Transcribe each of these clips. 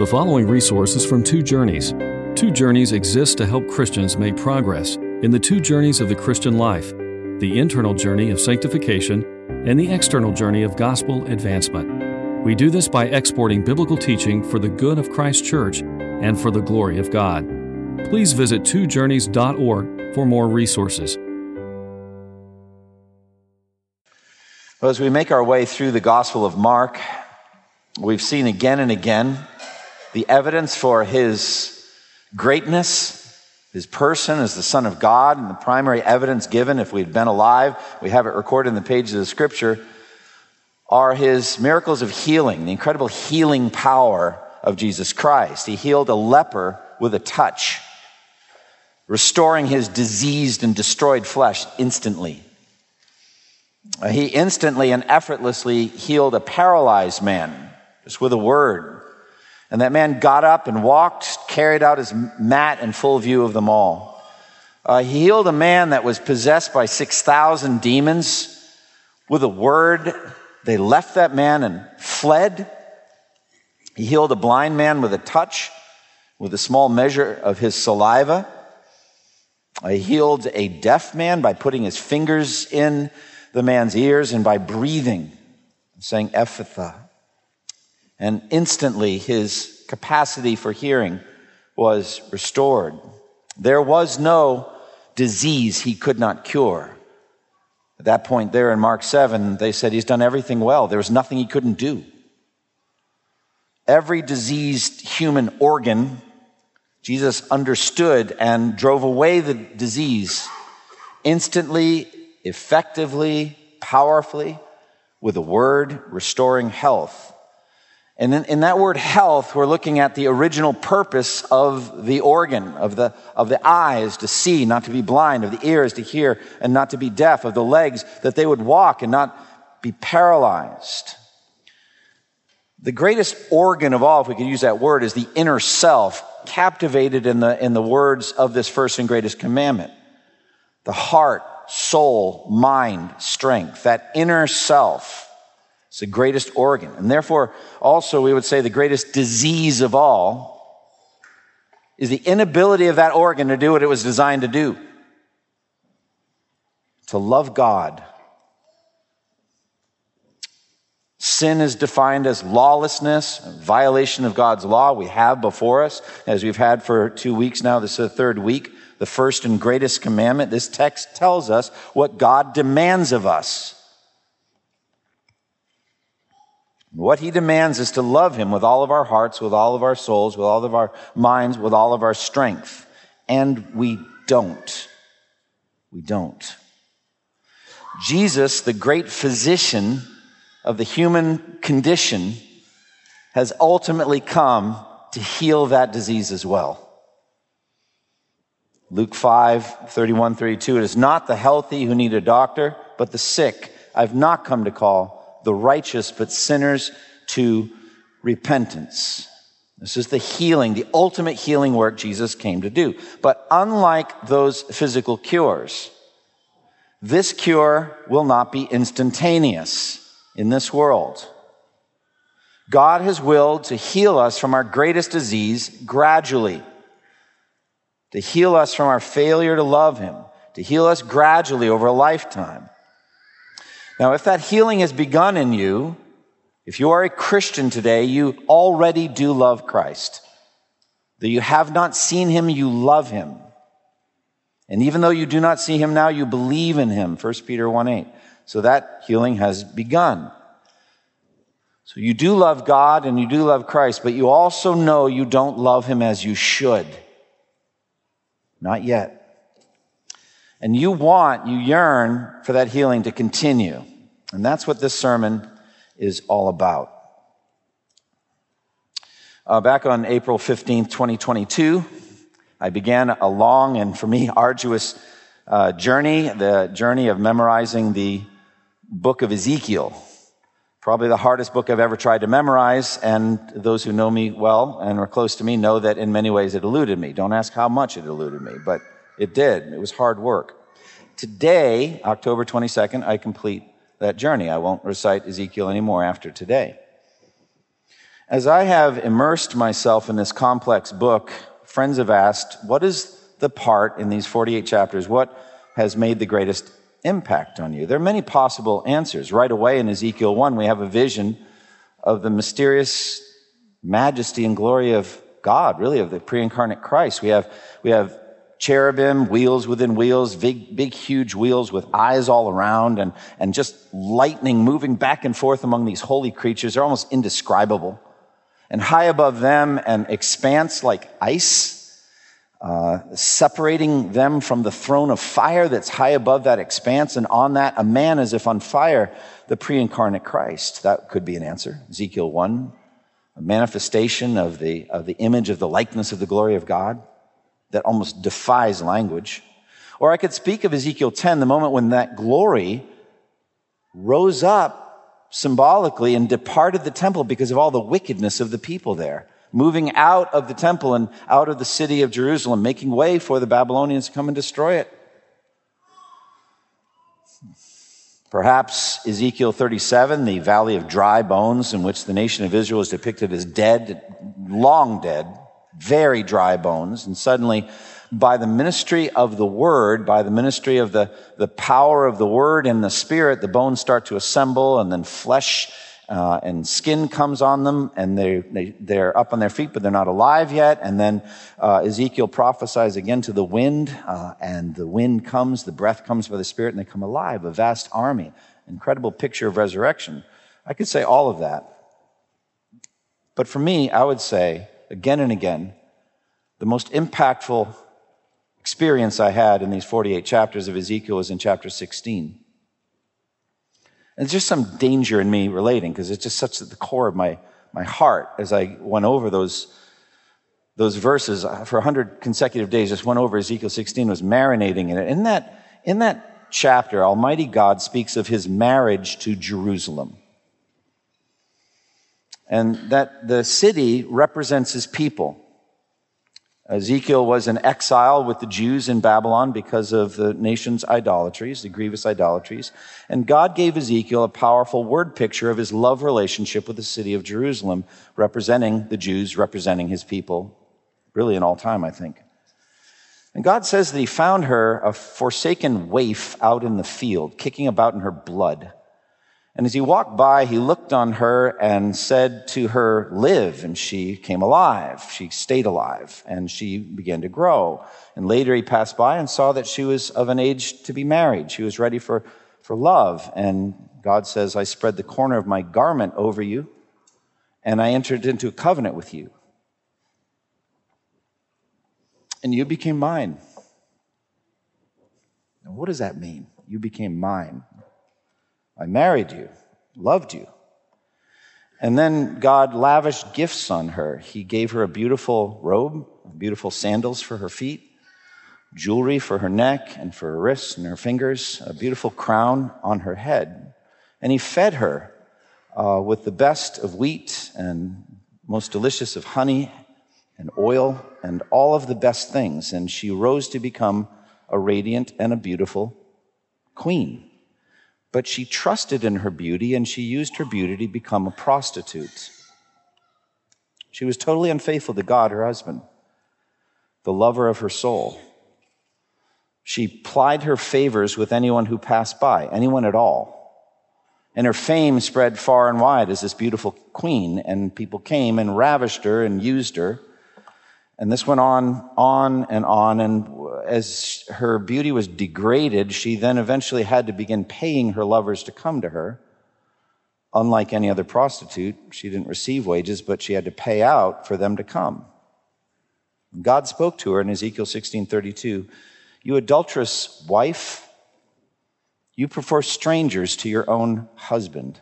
The following resources from Two Journeys. Two Journeys exists to help Christians make progress in the two journeys of the Christian life the internal journey of sanctification and the external journey of gospel advancement. We do this by exporting biblical teaching for the good of Christ's church and for the glory of God. Please visit twojourneys.org for more resources. Well, as we make our way through the Gospel of Mark, we've seen again and again the evidence for his greatness, his person as the Son of God, and the primary evidence given, if we'd been alive, we have it recorded in the pages of the Scripture, are his miracles of healing, the incredible healing power of Jesus Christ. He healed a leper with a touch, restoring his diseased and destroyed flesh instantly. He instantly and effortlessly healed a paralyzed man just with a word. And that man got up and walked, carried out his mat in full view of them all. Uh, he healed a man that was possessed by 6,000 demons with a word. They left that man and fled. He healed a blind man with a touch, with a small measure of his saliva. He healed a deaf man by putting his fingers in the man's ears and by breathing, saying Ephphatha. And instantly his capacity for hearing was restored. There was no disease he could not cure. At that point, there in Mark 7, they said he's done everything well. There was nothing he couldn't do. Every diseased human organ, Jesus understood and drove away the disease instantly, effectively, powerfully, with a word restoring health. And in, in, that word health, we're looking at the original purpose of the organ, of the, of the eyes to see, not to be blind, of the ears to hear and not to be deaf, of the legs that they would walk and not be paralyzed. The greatest organ of all, if we could use that word, is the inner self, captivated in the, in the words of this first and greatest commandment. The heart, soul, mind, strength, that inner self it's the greatest organ. And therefore, also, we would say the greatest disease of all is the inability of that organ to do what it was designed to do to love God. Sin is defined as lawlessness, violation of God's law. We have before us, as we've had for two weeks now, this is the third week, the first and greatest commandment. This text tells us what God demands of us. What he demands is to love him with all of our hearts, with all of our souls, with all of our minds, with all of our strength. And we don't. We don't. Jesus, the great physician of the human condition, has ultimately come to heal that disease as well. Luke 5, 31, 32. It is not the healthy who need a doctor, but the sick. I've not come to call the righteous, but sinners to repentance. This is the healing, the ultimate healing work Jesus came to do. But unlike those physical cures, this cure will not be instantaneous in this world. God has willed to heal us from our greatest disease gradually, to heal us from our failure to love Him, to heal us gradually over a lifetime. Now, if that healing has begun in you, if you are a Christian today, you already do love Christ. Though you have not seen him, you love him. And even though you do not see him now, you believe in him. 1 Peter 1 8. So that healing has begun. So you do love God and you do love Christ, but you also know you don't love him as you should. Not yet. And you want, you yearn for that healing to continue. And that's what this sermon is all about. Uh, back on April 15th, 2022, I began a long and for me arduous uh, journey, the journey of memorizing the book of Ezekiel. Probably the hardest book I've ever tried to memorize, and those who know me well and are close to me know that in many ways it eluded me. Don't ask how much it eluded me, but it did. It was hard work. Today, October 22nd, I complete that journey. I won't recite Ezekiel anymore after today. As I have immersed myself in this complex book, friends have asked, what is the part in these 48 chapters? What has made the greatest impact on you? There are many possible answers. Right away in Ezekiel 1, we have a vision of the mysterious majesty and glory of God, really, of the pre incarnate Christ. We have, we have cherubim, wheels within wheels, big, big, huge wheels with eyes all around and, and just lightning moving back and forth among these holy creatures. They're almost indescribable and high above them an expanse like ice, uh, separating them from the throne of fire that's high above that expanse, and on that a man as if on fire, the pre-incarnate Christ. That could be an answer. Ezekiel 1, a manifestation of the, of the image of the likeness of the glory of God that almost defies language. Or I could speak of Ezekiel 10, the moment when that glory rose up symbolically and departed the temple because of all the wickedness of the people there, moving out of the temple and out of the city of Jerusalem, making way for the Babylonians to come and destroy it. Perhaps Ezekiel 37, the valley of dry bones, in which the nation of Israel is depicted as dead, long dead, very dry bones, and suddenly by the ministry of the word, by the ministry of the, the power of the word and the spirit, the bones start to assemble and then flesh uh, and skin comes on them and they, they, they're up on their feet, but they're not alive yet. And then uh, Ezekiel prophesies again to the wind uh, and the wind comes, the breath comes by the spirit and they come alive, a vast army. Incredible picture of resurrection. I could say all of that. But for me, I would say again and again, the most impactful experience I had in these 48 chapters of Ezekiel was in chapter 16. And there's just some danger in me relating because it's just such at the core of my, my heart as I went over those, those verses uh, for 100 consecutive days, just went over Ezekiel 16, was marinating in it. In that, in that chapter, Almighty God speaks of his marriage to Jerusalem. And that the city represents his people. Ezekiel was in exile with the Jews in Babylon because of the nation's idolatries, the grievous idolatries. And God gave Ezekiel a powerful word picture of his love relationship with the city of Jerusalem, representing the Jews, representing his people, really in all time, I think. And God says that he found her a forsaken waif out in the field, kicking about in her blood. And as he walked by, he looked on her and said to her, live. And she came alive. She stayed alive and she began to grow. And later he passed by and saw that she was of an age to be married. She was ready for, for love. And God says, I spread the corner of my garment over you and I entered into a covenant with you. And you became mine. Now, what does that mean? You became mine. I married you, loved you. And then God lavished gifts on her. He gave her a beautiful robe, beautiful sandals for her feet, jewelry for her neck and for her wrists and her fingers, a beautiful crown on her head. And he fed her uh, with the best of wheat and most delicious of honey and oil and all of the best things. And she rose to become a radiant and a beautiful queen. But she trusted in her beauty and she used her beauty to become a prostitute. She was totally unfaithful to God, her husband, the lover of her soul. She plied her favors with anyone who passed by, anyone at all. And her fame spread far and wide as this beautiful queen, and people came and ravished her and used her. And this went on, on and on. And as her beauty was degraded, she then eventually had to begin paying her lovers to come to her. Unlike any other prostitute, she didn't receive wages, but she had to pay out for them to come. God spoke to her in Ezekiel 16:32, "You adulterous wife, you prefer strangers to your own husband."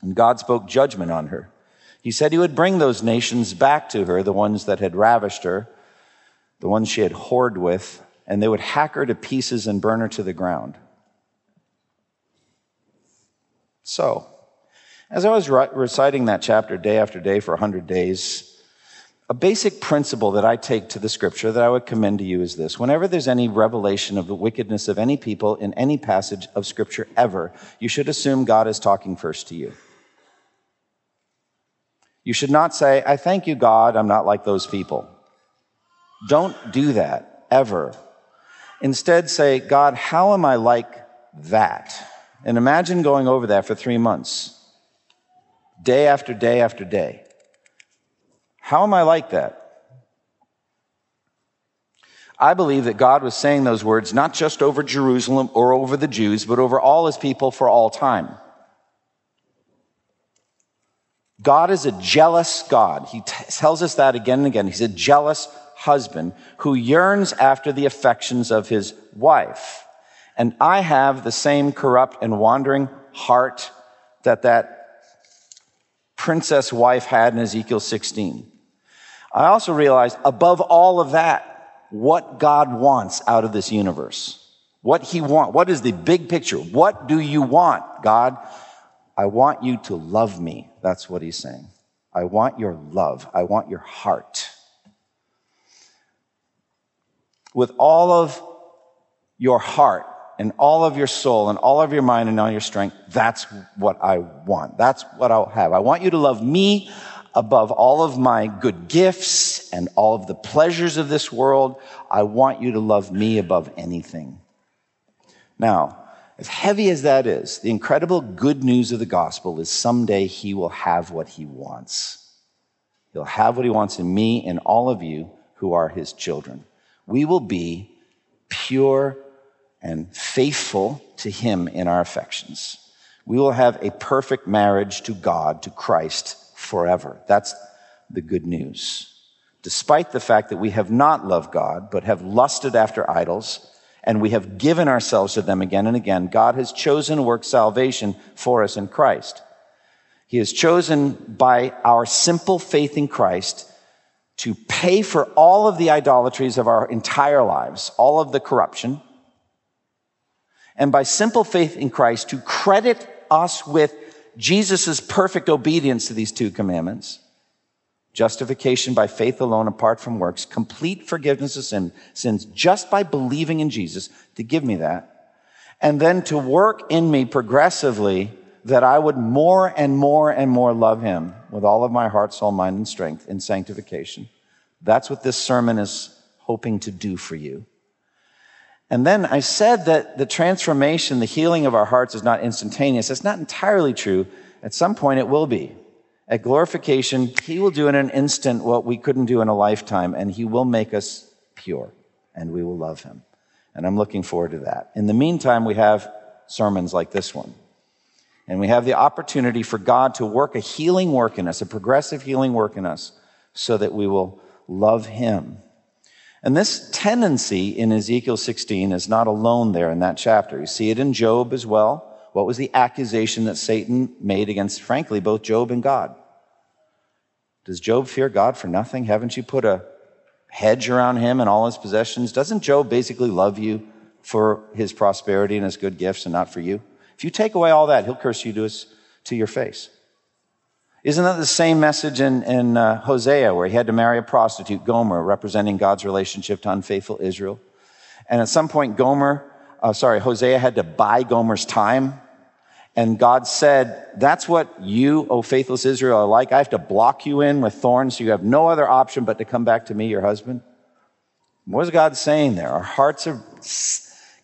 And God spoke judgment on her. He said he would bring those nations back to her, the ones that had ravished her, the ones she had whored with, and they would hack her to pieces and burn her to the ground. So, as I was reciting that chapter day after day for 100 days, a basic principle that I take to the scripture that I would commend to you is this. Whenever there's any revelation of the wickedness of any people in any passage of scripture ever, you should assume God is talking first to you. You should not say, I thank you, God, I'm not like those people. Don't do that ever. Instead, say, God, how am I like that? And imagine going over that for three months, day after day after day. How am I like that? I believe that God was saying those words not just over Jerusalem or over the Jews, but over all his people for all time. God is a jealous God. He t- tells us that again and again. He's a jealous husband who yearns after the affections of his wife. And I have the same corrupt and wandering heart that that princess wife had in Ezekiel 16. I also realized above all of that, what God wants out of this universe. What he wants. What is the big picture? What do you want, God? I want you to love me. That's what he's saying. I want your love. I want your heart. With all of your heart and all of your soul and all of your mind and all your strength, that's what I want. That's what I'll have. I want you to love me above all of my good gifts and all of the pleasures of this world. I want you to love me above anything. Now, as heavy as that is, the incredible good news of the gospel is someday he will have what he wants. He'll have what he wants in me and all of you who are his children. We will be pure and faithful to him in our affections. We will have a perfect marriage to God, to Christ forever. That's the good news. Despite the fact that we have not loved God, but have lusted after idols, and we have given ourselves to them again and again, God has chosen to work salvation for us in Christ. He has chosen by our simple faith in Christ to pay for all of the idolatries of our entire lives, all of the corruption, and by simple faith in Christ to credit us with Jesus' perfect obedience to these two commandments justification by faith alone apart from works, complete forgiveness of sin, sins just by believing in Jesus to give me that. And then to work in me progressively that I would more and more and more love him with all of my heart, soul, mind, and strength in sanctification. That's what this sermon is hoping to do for you. And then I said that the transformation, the healing of our hearts is not instantaneous. It's not entirely true. At some point it will be. At glorification, He will do in an instant what we couldn't do in a lifetime, and He will make us pure, and we will love Him. And I'm looking forward to that. In the meantime, we have sermons like this one. And we have the opportunity for God to work a healing work in us, a progressive healing work in us, so that we will love Him. And this tendency in Ezekiel 16 is not alone there in that chapter. You see it in Job as well. What was the accusation that Satan made against, frankly, both Job and God? Does Job fear God for nothing? Haven't you put a hedge around him and all his possessions? Doesn't Job basically love you for his prosperity and his good gifts and not for you? If you take away all that, he'll curse you to, his, to your face. Isn't that the same message in, in uh, Hosea where he had to marry a prostitute, Gomer, representing God's relationship to unfaithful Israel? And at some point, Gomer, uh, sorry, Hosea had to buy Gomer's time and God said, that's what you, O faithless Israel, are like. I have to block you in with thorns so you have no other option but to come back to me, your husband. What is God saying there? Our hearts are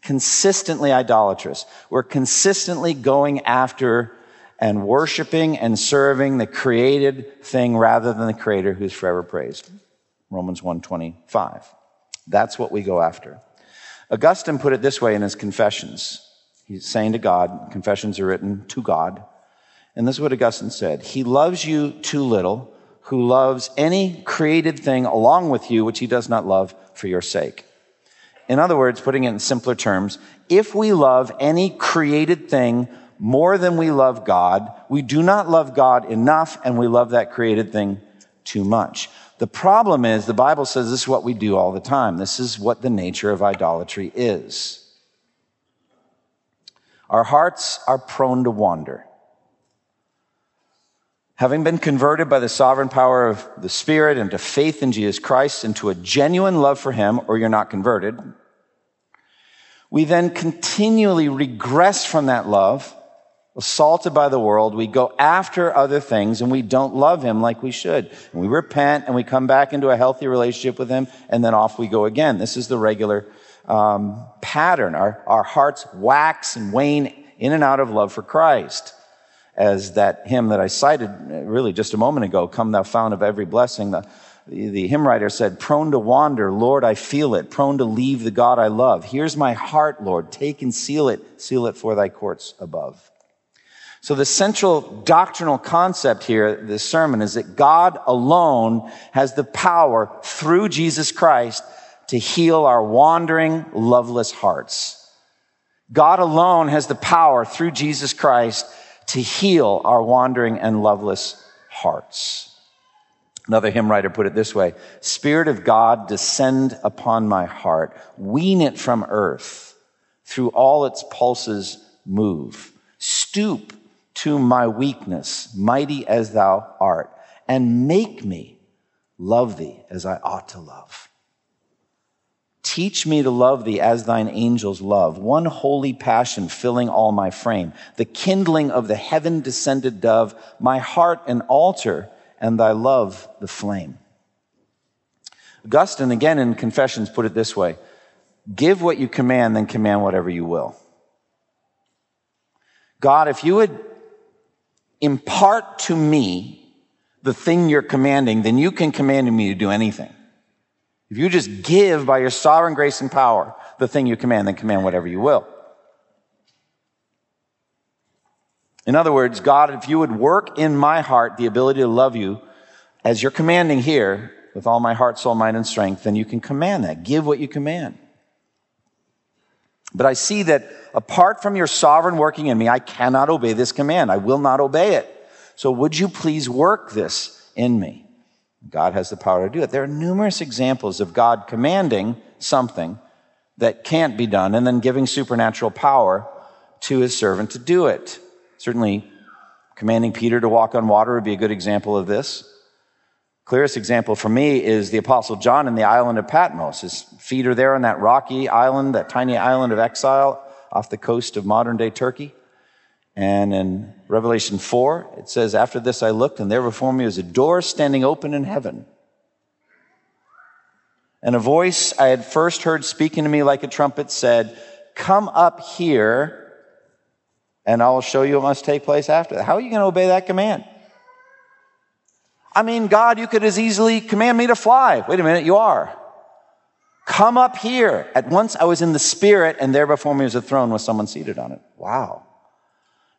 consistently idolatrous. We're consistently going after and worshiping and serving the created thing rather than the creator who's forever praised. Romans 125. That's what we go after. Augustine put it this way in his confessions. He's saying to God, confessions are written to God. And this is what Augustine said He loves you too little, who loves any created thing along with you which he does not love for your sake. In other words, putting it in simpler terms, if we love any created thing more than we love God, we do not love God enough and we love that created thing too much. The problem is the Bible says this is what we do all the time. This is what the nature of idolatry is. Our hearts are prone to wander. Having been converted by the sovereign power of the Spirit into faith in Jesus Christ, into a genuine love for Him, or you're not converted, we then continually regress from that love assaulted by the world. We go after other things and we don't love him like we should. And we repent and we come back into a healthy relationship with him and then off we go again. This is the regular um, pattern. Our, our hearts wax and wane in and out of love for Christ. As that hymn that I cited uh, really just a moment ago, Come Thou Fount of Every Blessing, the, the, the hymn writer said, Prone to wander, Lord, I feel it. Prone to leave the God I love. Here's my heart, Lord. Take and seal it. Seal it for thy courts above. So the central doctrinal concept here, this sermon, is that God alone has the power through Jesus Christ to heal our wandering, loveless hearts. God alone has the power through Jesus Christ to heal our wandering and loveless hearts. Another hymn writer put it this way Spirit of God, descend upon my heart, wean it from earth, through all its pulses move. Stoop to my weakness, mighty as thou art, and make me love thee as I ought to love. Teach me to love thee as thine angels love, one holy passion filling all my frame, the kindling of the heaven descended dove, my heart an altar, and thy love the flame. Augustine, again in Confessions, put it this way Give what you command, then command whatever you will. God, if you would impart to me the thing you're commanding, then you can command me to do anything. If you just give by your sovereign grace and power the thing you command, then command whatever you will. In other words, God, if you would work in my heart the ability to love you as you're commanding here with all my heart, soul, mind, and strength, then you can command that. Give what you command. But I see that apart from your sovereign working in me, I cannot obey this command. I will not obey it. So would you please work this in me? God has the power to do it. There are numerous examples of God commanding something that can't be done and then giving supernatural power to his servant to do it. Certainly, commanding Peter to walk on water would be a good example of this. Clearest example for me is the Apostle John in the island of Patmos. His feet are there on that rocky island, that tiny island of exile off the coast of modern day Turkey. And in Revelation 4, it says, After this I looked, and there before me was a door standing open in heaven. And a voice I had first heard speaking to me like a trumpet said, Come up here, and I will show you what must take place after that. How are you going to obey that command? I mean, God, you could as easily command me to fly. Wait a minute, you are. Come up here. At once I was in the spirit, and there before me was a throne with someone seated on it. Wow.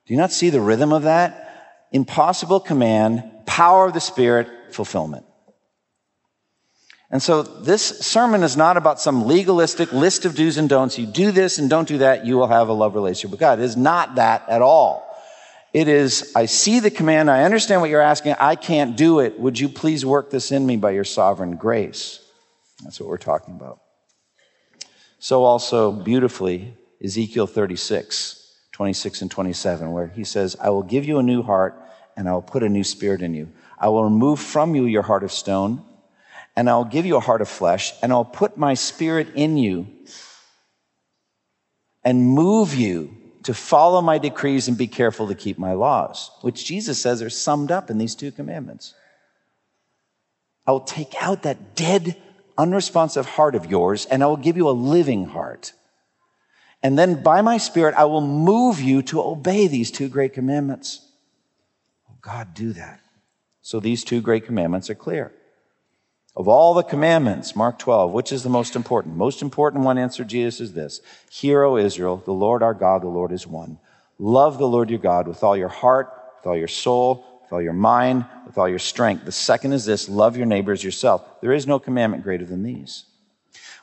Do you not see the rhythm of that? Impossible command, power of the spirit, fulfillment. And so this sermon is not about some legalistic list of do's and don'ts. You do this and don't do that, you will have a love relationship with God. It is not that at all. It is, I see the command. I understand what you're asking. I can't do it. Would you please work this in me by your sovereign grace? That's what we're talking about. So also beautifully, Ezekiel 36, 26 and 27, where he says, I will give you a new heart and I will put a new spirit in you. I will remove from you your heart of stone and I'll give you a heart of flesh and I'll put my spirit in you and move you to follow my decrees and be careful to keep my laws, which Jesus says are summed up in these two commandments. I will take out that dead, unresponsive heart of yours and I will give you a living heart. And then by my spirit, I will move you to obey these two great commandments. Oh, God, do that. So these two great commandments are clear. Of all the commandments, Mark 12, which is the most important? Most important one answered Jesus is this Hear, O Israel, the Lord our God, the Lord is one. Love the Lord your God with all your heart, with all your soul, with all your mind, with all your strength. The second is this love your neighbors yourself. There is no commandment greater than these.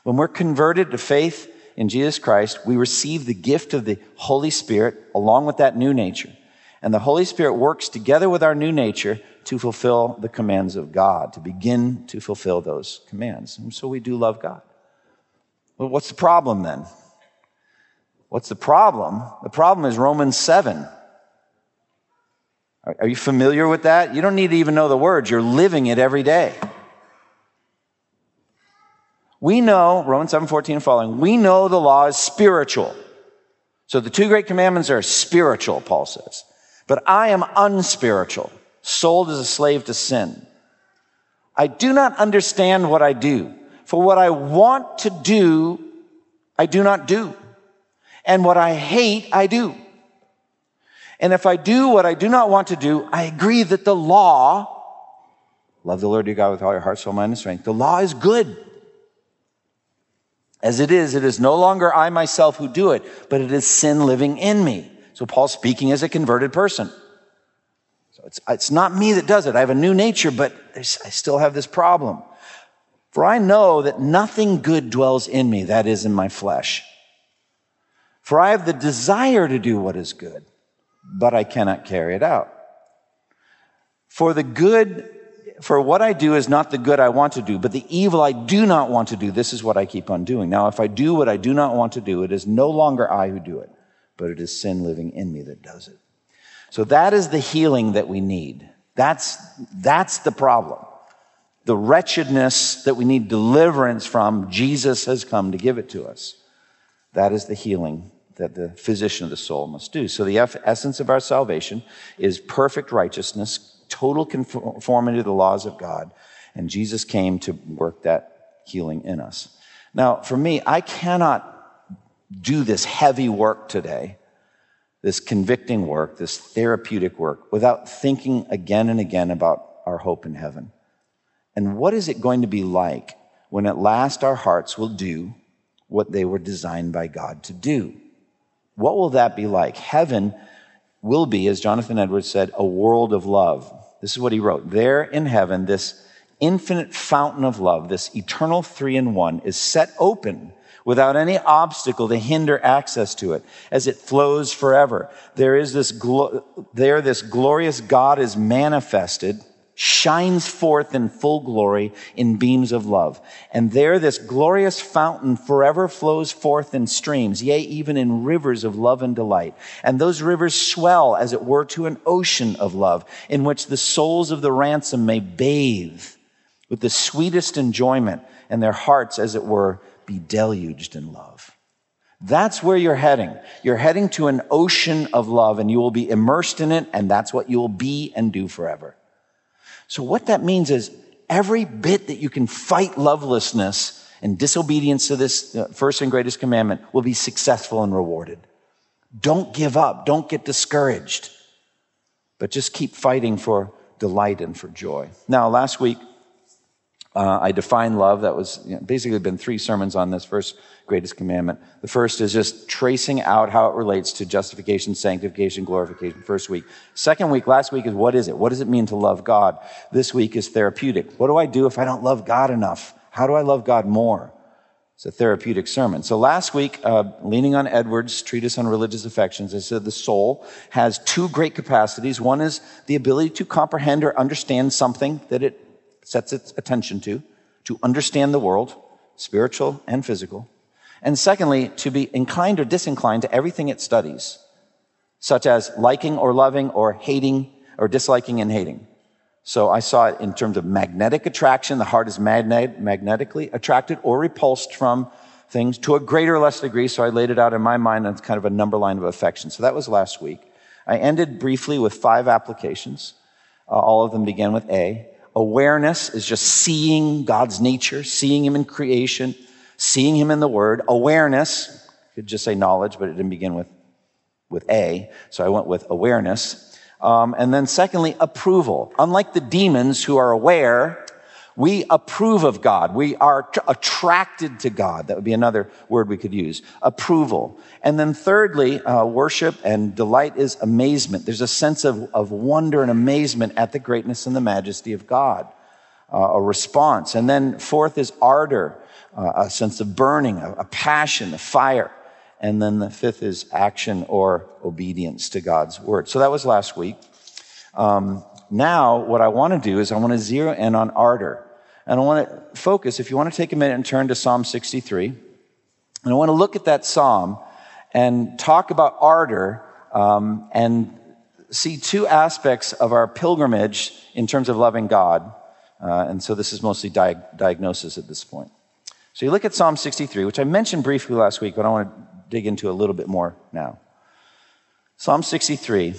When we're converted to faith in Jesus Christ, we receive the gift of the Holy Spirit along with that new nature. And the Holy Spirit works together with our new nature to fulfill the commands of God, to begin to fulfill those commands. And so we do love God. Well, what's the problem then? What's the problem? The problem is Romans 7. Are you familiar with that? You don't need to even know the words. You're living it every day. We know, Romans 7, 14 and following, we know the law is spiritual. So the two great commandments are spiritual, Paul says. But I am unspiritual, sold as a slave to sin. I do not understand what I do. For what I want to do, I do not do. And what I hate, I do. And if I do what I do not want to do, I agree that the law, love the Lord your God with all your heart, soul, mind, and strength, the law is good. As it is, it is no longer I myself who do it, but it is sin living in me. So Paul's speaking as a converted person. So it's, it's not me that does it. I have a new nature, but I still have this problem. For I know that nothing good dwells in me, that is in my flesh. For I have the desire to do what is good, but I cannot carry it out. For the good for what I do is not the good I want to do, but the evil I do not want to do, this is what I keep on doing. Now, if I do what I do not want to do, it is no longer I who do it, but it is sin living in me that does it. So that is the healing that we need. That's, that's the problem. The wretchedness that we need deliverance from, Jesus has come to give it to us. That is the healing that the physician of the soul must do. So the essence of our salvation is perfect righteousness, total conformity to the laws of God. And Jesus came to work that healing in us. Now, for me, I cannot do this heavy work today, this convicting work, this therapeutic work, without thinking again and again about our hope in heaven. And what is it going to be like when at last our hearts will do what they were designed by God to do? What will that be like? Heaven will be, as Jonathan Edwards said, a world of love. This is what he wrote. There in heaven, this infinite fountain of love, this eternal three in one, is set open without any obstacle to hinder access to it as it flows forever. There is this, glo- there this glorious God is manifested shines forth in full glory in beams of love. And there this glorious fountain forever flows forth in streams, yea, even in rivers of love and delight. And those rivers swell, as it were, to an ocean of love, in which the souls of the ransom may bathe with the sweetest enjoyment, and their hearts, as it were, be deluged in love. That's where you're heading. You're heading to an ocean of love, and you will be immersed in it, and that's what you will be and do forever. So what that means is every bit that you can fight lovelessness and disobedience to this uh, first and greatest commandment will be successful and rewarded. Don't give up. Don't get discouraged, but just keep fighting for delight and for joy. Now, last week, uh, I define love. That was you know, basically been three sermons on this first greatest commandment. The first is just tracing out how it relates to justification, sanctification, glorification. First week. Second week, last week is what is it? What does it mean to love God? This week is therapeutic. What do I do if I don't love God enough? How do I love God more? It's a therapeutic sermon. So last week, uh, leaning on Edwards' treatise on religious affections, I said the soul has two great capacities. One is the ability to comprehend or understand something that it sets its attention to, to understand the world, spiritual and physical. And secondly, to be inclined or disinclined to everything it studies, such as liking or loving or hating or disliking and hating. So I saw it in terms of magnetic attraction. The heart is magnet, magnetically attracted or repulsed from things to a greater or less degree. So I laid it out in my mind as kind of a number line of affection. So that was last week. I ended briefly with five applications. Uh, all of them began with A. Awareness is just seeing God's nature, seeing Him in creation, seeing Him in the Word. Awareness, could just say knowledge, but it didn't begin with, with A, so I went with awareness. Um, and then secondly, approval. Unlike the demons who are aware, we approve of God. We are attracted to God. That would be another word we could use. Approval. And then thirdly, uh, worship and delight is amazement. There's a sense of, of wonder and amazement at the greatness and the majesty of God. Uh, a response. And then fourth is ardor, uh, a sense of burning, a, a passion, a fire. And then the fifth is action or obedience to God's word. So that was last week. Um, now, what I want to do is I want to zero in on ardor. And I want to focus, if you want to take a minute and turn to Psalm 63, and I want to look at that psalm and talk about ardor um, and see two aspects of our pilgrimage in terms of loving God. Uh, and so this is mostly diag- diagnosis at this point. So you look at Psalm 63, which I mentioned briefly last week, but I want to dig into a little bit more now. Psalm 63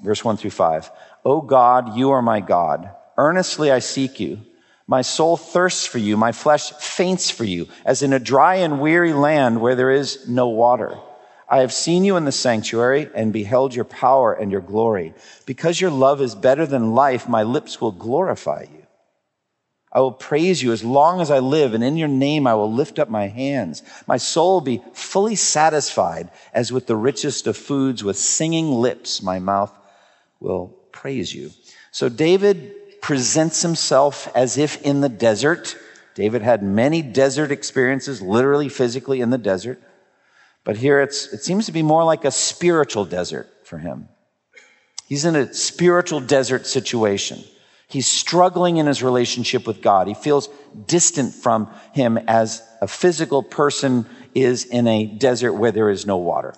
Verse 1 through 5. O God, you are my God. Earnestly I seek you. My soul thirsts for you. My flesh faints for you, as in a dry and weary land where there is no water. I have seen you in the sanctuary and beheld your power and your glory. Because your love is better than life, my lips will glorify you. I will praise you as long as I live, and in your name I will lift up my hands. My soul will be fully satisfied as with the richest of foods. With singing lips, my mouth will praise you. So David presents himself as if in the desert. David had many desert experiences, literally, physically in the desert. But here it seems to be more like a spiritual desert for him. He's in a spiritual desert situation. He's struggling in his relationship with God. He feels distant from him as a physical person is in a desert where there is no water.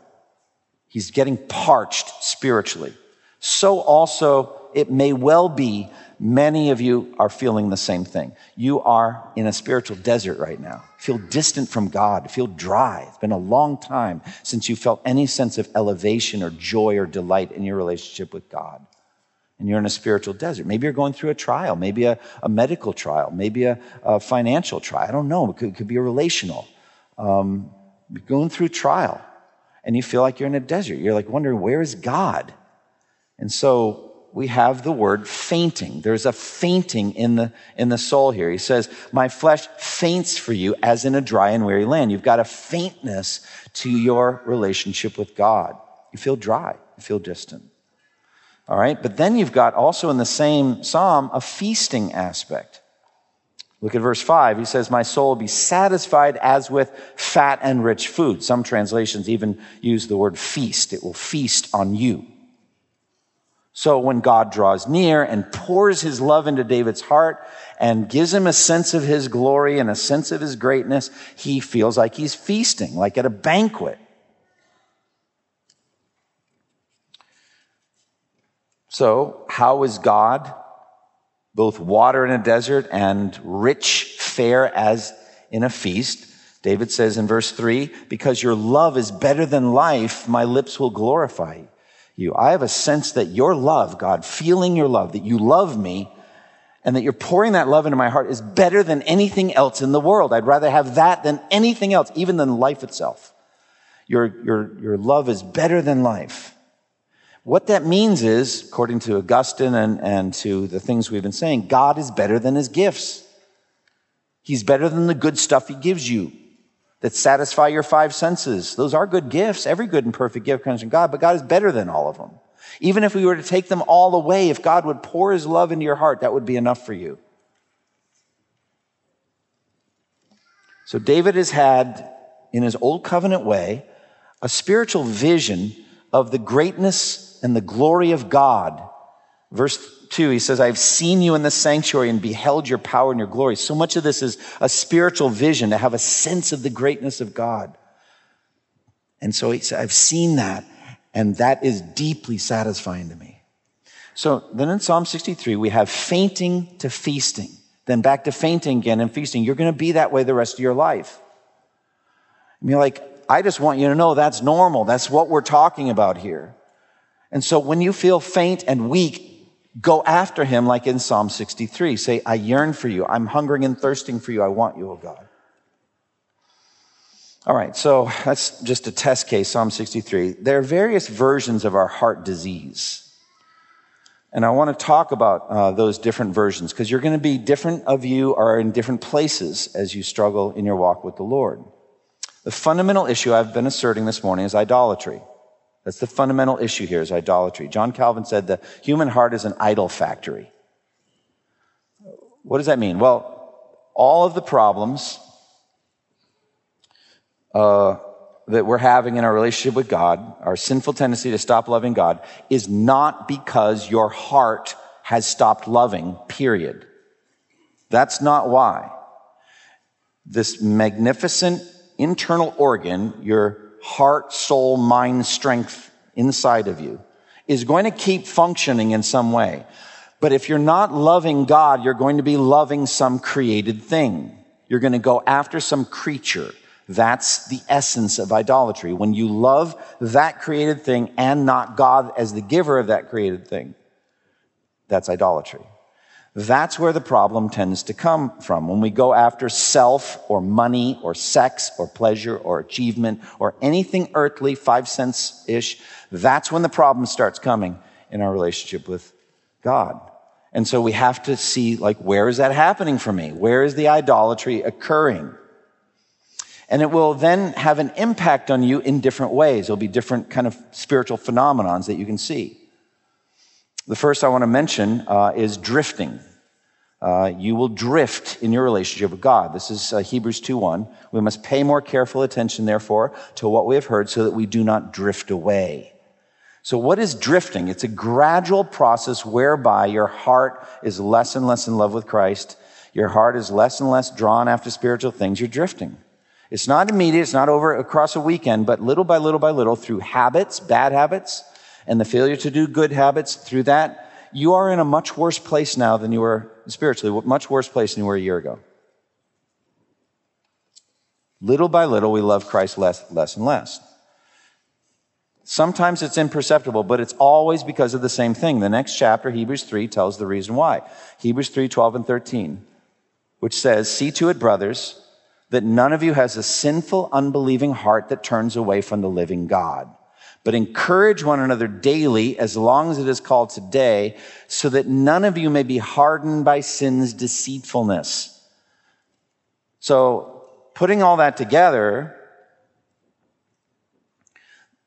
He's getting parched spiritually. So also, it may well be many of you are feeling the same thing. You are in a spiritual desert right now. Feel distant from God. Feel dry. It's been a long time since you felt any sense of elevation or joy or delight in your relationship with God and you're in a spiritual desert. Maybe you're going through a trial, maybe a, a medical trial, maybe a, a, financial trial. I don't know. It could, it could be a relational. Um, going through trial, and you feel like you're in a desert. You're like wondering, where is God? And so we have the word fainting. There's a fainting in the, in the soul here. He says, my flesh faints for you as in a dry and weary land. You've got a faintness to your relationship with God. You feel dry. You feel distant. All right. But then you've got also in the same psalm a feasting aspect. Look at verse 5. He says, My soul will be satisfied as with fat and rich food. Some translations even use the word feast. It will feast on you. So when God draws near and pours his love into David's heart and gives him a sense of his glory and a sense of his greatness, he feels like he's feasting, like at a banquet. So, how is God both water in a desert and rich fare as in a feast? David says in verse 3 Because your love is better than life, my lips will glorify you. I have a sense that your love, God, feeling your love, that you love me, and that you're pouring that love into my heart is better than anything else in the world. I'd rather have that than anything else, even than life itself. Your, your, your love is better than life. What that means is, according to Augustine and, and to the things we've been saying, God is better than his gifts. He's better than the good stuff he gives you that satisfy your five senses. Those are good gifts. Every good and perfect gift comes from God, but God is better than all of them. Even if we were to take them all away, if God would pour his love into your heart, that would be enough for you. So David has had, in his old covenant way, a spiritual vision of the greatness and the glory of God. Verse 2, he says, I've seen you in the sanctuary and beheld your power and your glory. So much of this is a spiritual vision to have a sense of the greatness of God. And so he said, I've seen that, and that is deeply satisfying to me. So then in Psalm 63, we have fainting to feasting. Then back to fainting again and feasting. You're going to be that way the rest of your life. And you're like, I just want you to know that's normal. That's what we're talking about here. And so when you feel faint and weak, go after him like in Psalm 63. Say, I yearn for you. I'm hungering and thirsting for you. I want you, O God. All right, so that's just a test case, Psalm 63. There are various versions of our heart disease. And I want to talk about uh, those different versions because you're going to be different of you are in different places as you struggle in your walk with the Lord. The fundamental issue I've been asserting this morning is idolatry. That's the fundamental issue here is idolatry. John Calvin said the human heart is an idol factory. What does that mean? Well, all of the problems uh, that we're having in our relationship with God, our sinful tendency to stop loving God, is not because your heart has stopped loving, period. That's not why. This magnificent internal organ, your heart, soul, mind strength inside of you is going to keep functioning in some way. But if you're not loving God, you're going to be loving some created thing. You're going to go after some creature That's the essence of idolatry. When you love that created thing and not God as the giver of that created thing, that's idolatry. That's where the problem tends to come from. When we go after self or money or sex or pleasure or achievement or anything earthly, five cents ish, that's when the problem starts coming in our relationship with God. And so we have to see, like, where is that happening for me? Where is the idolatry occurring? And it will then have an impact on you in different ways. There'll be different kind of spiritual phenomenons that you can see. The first I want to mention uh, is drifting. Uh, you will drift in your relationship with God. This is uh, Hebrews 2.1. We must pay more careful attention, therefore, to what we have heard so that we do not drift away. So what is drifting? It's a gradual process whereby your heart is less and less in love with Christ. Your heart is less and less drawn after spiritual things. You're drifting. It's not immediate. It's not over across a weekend, but little by little by little through habits, bad habits, and the failure to do good habits, through that, you are in a much worse place now than you were spiritually, much worse place than you were a year ago. Little by little, we love Christ less, less and less. Sometimes it's imperceptible, but it's always because of the same thing. The next chapter, Hebrews 3, tells the reason why. Hebrews 3, 12 and 13, which says, See to it, brothers, that none of you has a sinful, unbelieving heart that turns away from the living God but encourage one another daily as long as it is called today, so that none of you may be hardened by sin's deceitfulness. So, putting all that together,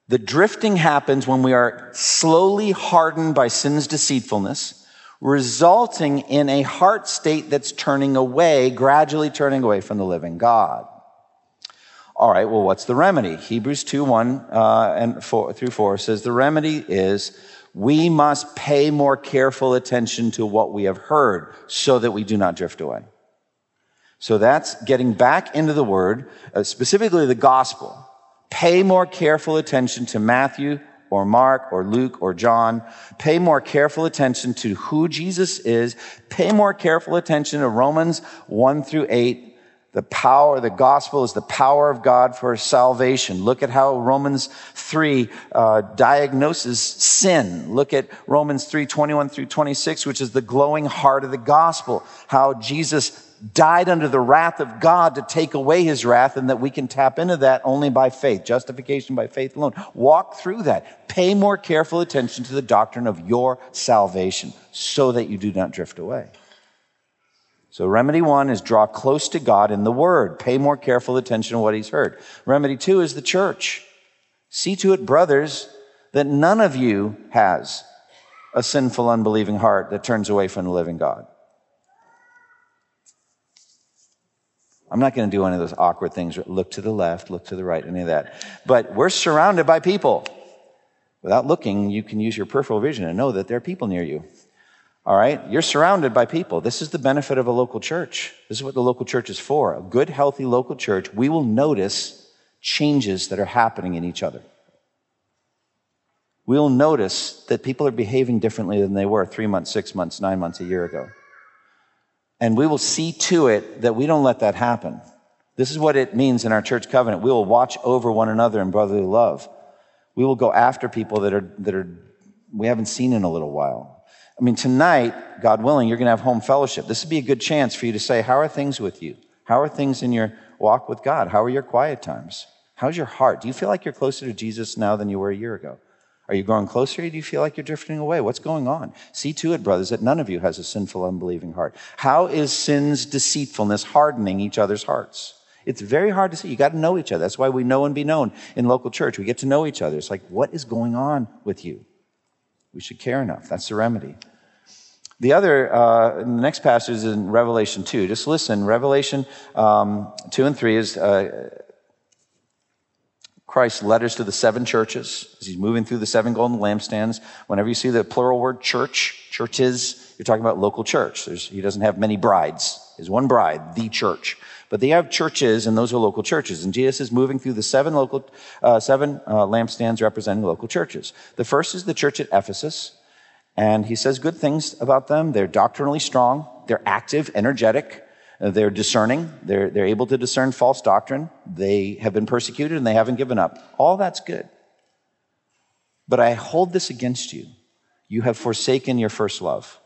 the drifting happens when we are slowly hardened by sin's deceitfulness, resulting in a heart state that's turning away, gradually turning away from the living God. All right, well, what's the remedy? Hebrews 2 1 uh, and 4, through 4 says the remedy is we must pay more careful attention to what we have heard so that we do not drift away. So that's getting back into the word, uh, specifically the gospel. Pay more careful attention to Matthew or Mark or Luke or John. Pay more careful attention to who Jesus is. Pay more careful attention to Romans 1 through 8 the power, the gospel is the power of God for salvation. Look at how Romans 3 uh, diagnoses sin. Look at Romans 3, 21 through 26, which is the glowing heart of the gospel. How Jesus died under the wrath of God to take away his wrath and that we can tap into that only by faith. Justification by faith alone. Walk through that. Pay more careful attention to the doctrine of your salvation so that you do not drift away. So remedy one is draw close to God in the word. Pay more careful attention to what he's heard. Remedy two is the church. See to it, brothers, that none of you has a sinful, unbelieving heart that turns away from the living God. I'm not going to do any of those awkward things. Look to the left, look to the right, any of that. But we're surrounded by people. Without looking, you can use your peripheral vision and know that there are people near you. All right? You're surrounded by people. This is the benefit of a local church. This is what the local church is for. A good, healthy local church, we will notice changes that are happening in each other. We'll notice that people are behaving differently than they were three months, six months, nine months, a year ago. And we will see to it that we don't let that happen. This is what it means in our church covenant. We will watch over one another in brotherly love. We will go after people that are, that are, we haven't seen in a little while. I mean, tonight, God willing, you're going to have home fellowship. This would be a good chance for you to say, How are things with you? How are things in your walk with God? How are your quiet times? How's your heart? Do you feel like you're closer to Jesus now than you were a year ago? Are you growing closer or do you feel like you're drifting away? What's going on? See to it, brothers, that none of you has a sinful, unbelieving heart. How is sin's deceitfulness hardening each other's hearts? It's very hard to see. You got to know each other. That's why we know and be known in local church. We get to know each other. It's like, what is going on with you? We should care enough. That's the remedy. The other, uh, the next passage is in Revelation 2. Just listen. Revelation um, 2 and 3 is uh, Christ's letters to the seven churches as he's moving through the seven golden lampstands. Whenever you see the plural word church, churches, you're talking about local church. There's, he doesn't have many brides. There's one bride, the church. But they have churches, and those are local churches. And Jesus is moving through the seven local, uh, seven uh, lampstands representing local churches. The first is the church at Ephesus, and he says good things about them. They're doctrinally strong, they're active, energetic, they're discerning. They're, they're able to discern false doctrine. They have been persecuted and they haven't given up. All that's good. But I hold this against you. You have forsaken your first love.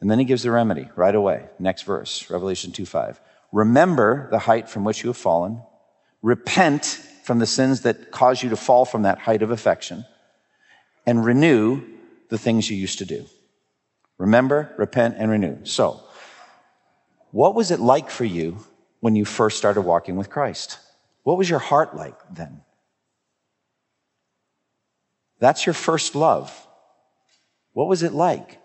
And then he gives the remedy right away. Next verse, Revelation 2 5. Remember the height from which you have fallen. Repent from the sins that cause you to fall from that height of affection. And renew the things you used to do. Remember, repent, and renew. So, what was it like for you when you first started walking with Christ? What was your heart like then? That's your first love. What was it like?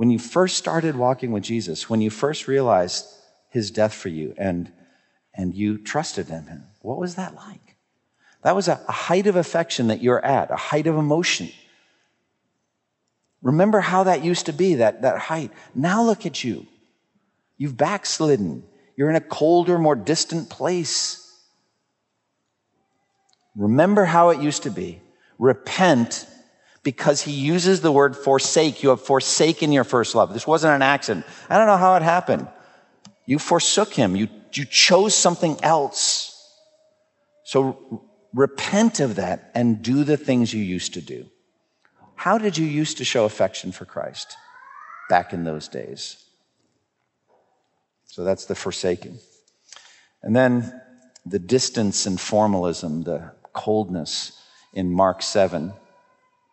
When you first started walking with Jesus, when you first realized his death for you and, and you trusted in him, what was that like? That was a, a height of affection that you're at, a height of emotion. Remember how that used to be, that, that height. Now look at you. You've backslidden. You're in a colder, more distant place. Remember how it used to be. Repent because he uses the word forsake. You have forsaken your first love. This wasn't an accident. I don't know how it happened. You forsook him. You, you chose something else. So repent of that and do the things you used to do. How did you used to show affection for Christ back in those days? So that's the forsaking. And then the distance and formalism, the coldness in Mark 7.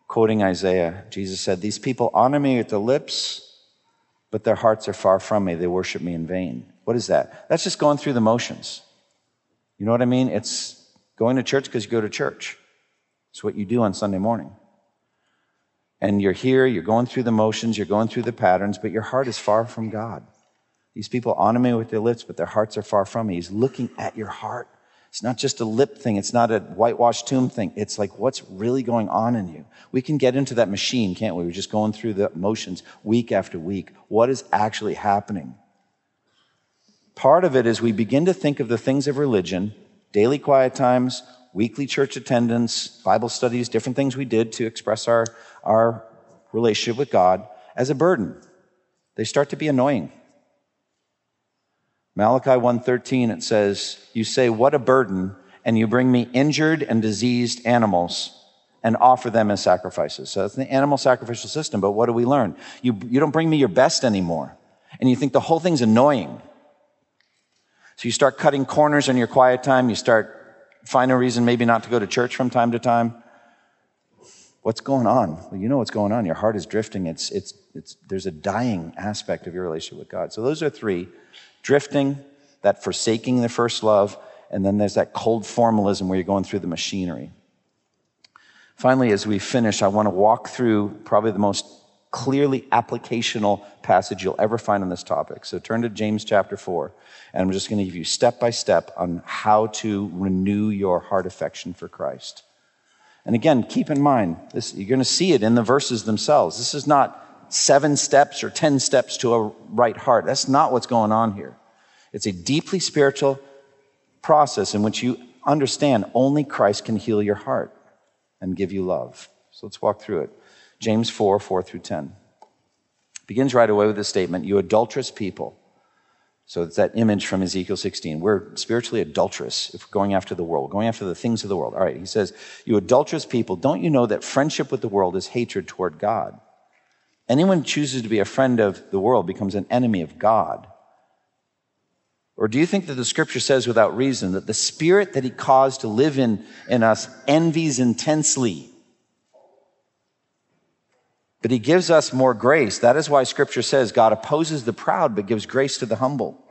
Quoting Isaiah, Jesus said, These people honor me with the lips, but their hearts are far from me. They worship me in vain. What is that? That's just going through the motions. You know what I mean? It's going to church because you go to church. It's what you do on Sunday morning. And you're here, you're going through the motions, you're going through the patterns, but your heart is far from God. These people honor me with their lips, but their hearts are far from me. He's looking at your heart. It's not just a lip thing. It's not a whitewashed tomb thing. It's like what's really going on in you. We can get into that machine, can't we? We're just going through the motions week after week. What is actually happening? Part of it is we begin to think of the things of religion, daily quiet times, weekly church attendance, Bible studies, different things we did to express our, our relationship with God as a burden. They start to be annoying. Malachi 1:13 it says, "You say what a burden and you bring me injured and diseased animals and offer them as sacrifices." So that's the animal sacrificial system, but what do we learn? You you don't bring me your best anymore. And you think the whole thing's annoying. So you start cutting corners in your quiet time, you start find a reason maybe not to go to church from time to time. What's going on? Well, you know what's going on. Your heart is drifting. It's, it's, it's, there's a dying aspect of your relationship with God. So those are three drifting, that forsaking the first love, and then there's that cold formalism where you're going through the machinery. Finally, as we finish, I want to walk through probably the most clearly applicational passage you'll ever find on this topic. So turn to James chapter 4, and I'm just going to give you step by step on how to renew your heart affection for Christ. And again, keep in mind, this, you're going to see it in the verses themselves. This is not seven steps or 10 steps to a right heart. That's not what's going on here. It's a deeply spiritual process in which you understand only Christ can heal your heart and give you love. So let's walk through it. James 4, 4 through 10. Begins right away with the statement, you adulterous people. So it's that image from Ezekiel 16. We're spiritually adulterous if we're going after the world, going after the things of the world. All right, he says, You adulterous people, don't you know that friendship with the world is hatred toward God? Anyone chooses to be a friend of the world becomes an enemy of God. Or do you think that the scripture says without reason that the spirit that he caused to live in, in us envies intensely? But he gives us more grace. That is why scripture says God opposes the proud but gives grace to the humble.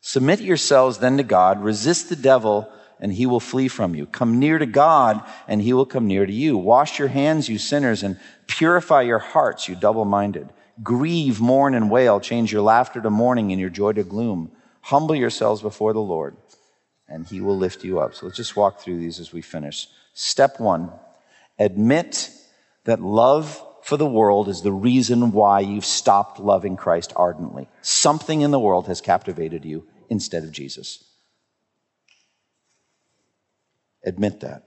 Submit yourselves then to God, resist the devil and he will flee from you. Come near to God, and he will come near to you. Wash your hands, you sinners, and purify your hearts, you double minded. Grieve, mourn, and wail. Change your laughter to mourning and your joy to gloom. Humble yourselves before the Lord, and he will lift you up. So let's just walk through these as we finish. Step one admit that love for the world is the reason why you've stopped loving Christ ardently. Something in the world has captivated you instead of Jesus. Admit that.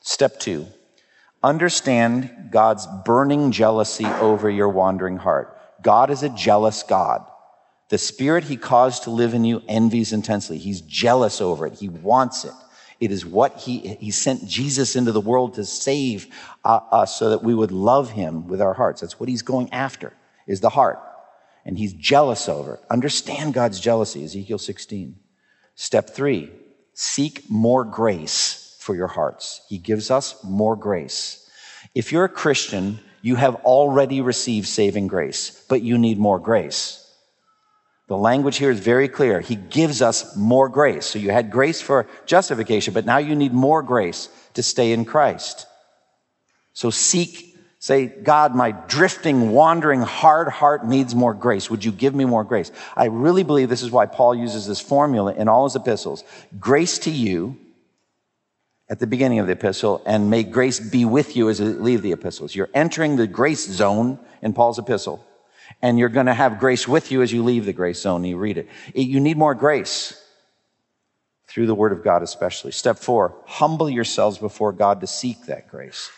Step two, Understand God's burning jealousy over your wandering heart. God is a jealous God. The spirit he caused to live in you envies intensely. He's jealous over it. He wants it. It is what he, he sent Jesus into the world to save uh, us so that we would love him with our hearts. That's what he's going after, is the heart. And he's jealous over it. Understand God's jealousy, Ezekiel 16. Step three, seek more grace for your hearts. He gives us more grace. If you're a Christian, you have already received saving grace, but you need more grace. The language here is very clear. He gives us more grace. So you had grace for justification, but now you need more grace to stay in Christ. So seek, say, God, my drifting, wandering, hard heart needs more grace. Would you give me more grace? I really believe this is why Paul uses this formula in all his epistles. Grace to you at the beginning of the epistle, and may grace be with you as you leave the epistles. You're entering the grace zone in Paul's epistle and you're going to have grace with you as you leave the grace zone and you read it. You need more grace through the Word of God, especially. Step four, humble yourselves before God to seek that grace.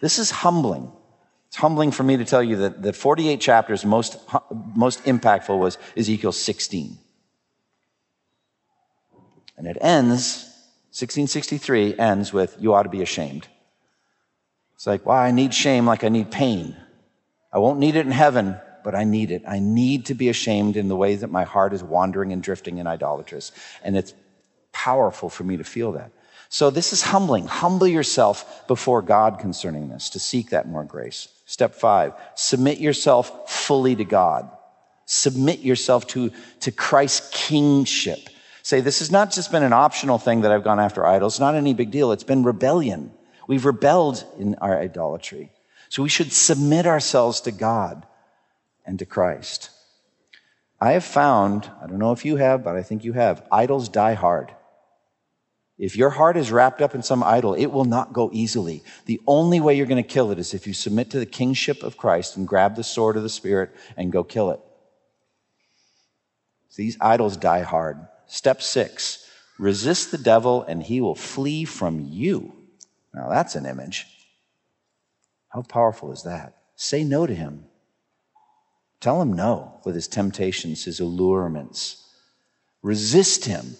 This is humbling. It's humbling for me to tell you that the 48 chapters most, most impactful was Ezekiel 16. And it ends, 1663 ends with, you ought to be ashamed. It's like, well, I need shame like I need pain. I won't need it in heaven, but I need it. I need to be ashamed in the way that my heart is wandering and drifting and idolatrous. And it's powerful for me to feel that. So this is humbling. Humble yourself before God concerning this to seek that more grace. Step five, submit yourself fully to God. Submit yourself to, to Christ's kingship. Say, this has not just been an optional thing that I've gone after idols. Not any big deal. It's been rebellion. We've rebelled in our idolatry. So we should submit ourselves to God and to Christ. I have found, I don't know if you have, but I think you have, idols die hard. If your heart is wrapped up in some idol, it will not go easily. The only way you're going to kill it is if you submit to the kingship of Christ and grab the sword of the Spirit and go kill it. These idols die hard. Step six, resist the devil and he will flee from you. Now that's an image. How powerful is that? Say no to him. Tell him no with his temptations, his allurements. Resist him.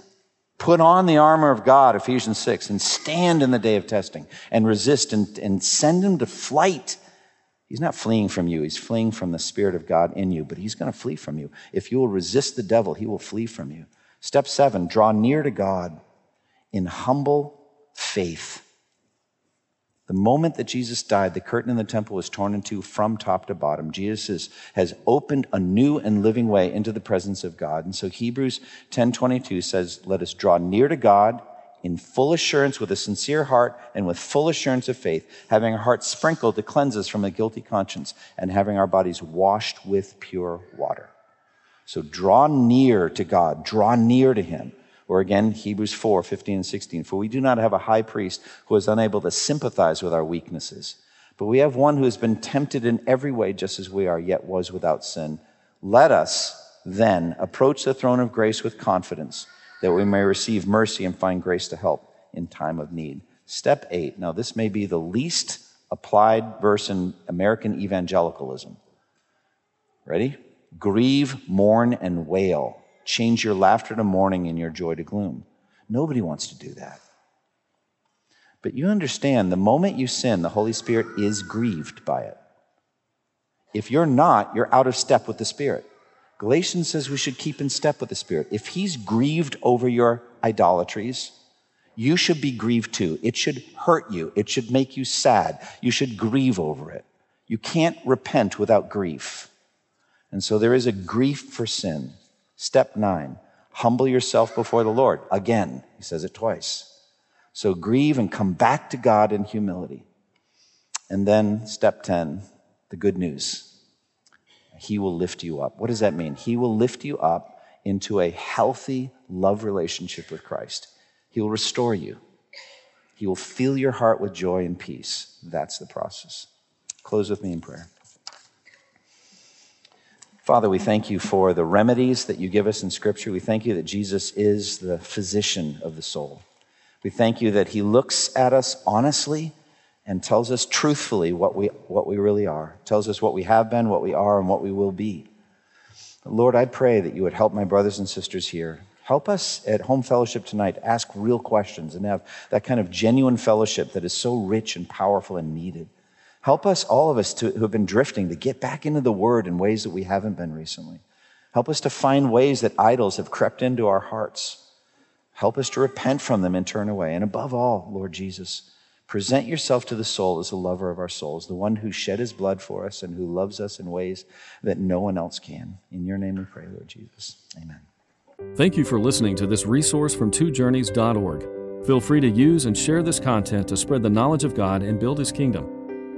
Put on the armor of God, Ephesians 6, and stand in the day of testing and resist and, and send him to flight. He's not fleeing from you, he's fleeing from the Spirit of God in you, but he's going to flee from you. If you will resist the devil, he will flee from you. Step seven, draw near to God in humble faith. The moment that Jesus died, the curtain in the temple was torn in two from top to bottom. Jesus has opened a new and living way into the presence of God. And so Hebrews 10:22 says, "Let us draw near to God in full assurance with a sincere heart and with full assurance of faith, having our hearts sprinkled to cleanse us from a guilty conscience and having our bodies washed with pure water." So draw near to God, draw near to him. Or again, Hebrews 4, 15 and 16. For we do not have a high priest who is unable to sympathize with our weaknesses, but we have one who has been tempted in every way just as we are, yet was without sin. Let us then approach the throne of grace with confidence that we may receive mercy and find grace to help in time of need. Step eight. Now, this may be the least applied verse in American evangelicalism. Ready? Grieve, mourn, and wail change your laughter to mourning and your joy to gloom. Nobody wants to do that. But you understand the moment you sin, the Holy Spirit is grieved by it. If you're not, you're out of step with the Spirit. Galatians says we should keep in step with the Spirit. If He's grieved over your idolatries, you should be grieved too. It should hurt you. It should make you sad. You should grieve over it. You can't repent without grief. And so there is a grief for sin. Step nine, humble yourself before the Lord. Again, he says it twice. So grieve and come back to God in humility. And then step 10, the good news. He will lift you up. What does that mean? He will lift you up into a healthy love relationship with Christ. He will restore you. He will fill your heart with joy and peace. That's the process. Close with me in prayer. Father, we thank you for the remedies that you give us in Scripture. We thank you that Jesus is the physician of the soul. We thank you that he looks at us honestly and tells us truthfully what we, what we really are, tells us what we have been, what we are, and what we will be. Lord, I pray that you would help my brothers and sisters here. Help us at home fellowship tonight ask real questions and have that kind of genuine fellowship that is so rich and powerful and needed. Help us, all of us to, who have been drifting, to get back into the Word in ways that we haven't been recently. Help us to find ways that idols have crept into our hearts. Help us to repent from them and turn away. And above all, Lord Jesus, present yourself to the soul as the lover of our souls, the one who shed his blood for us and who loves us in ways that no one else can. In your name we pray, Lord Jesus. Amen. Thank you for listening to this resource from twojourneys.org. Feel free to use and share this content to spread the knowledge of God and build his kingdom.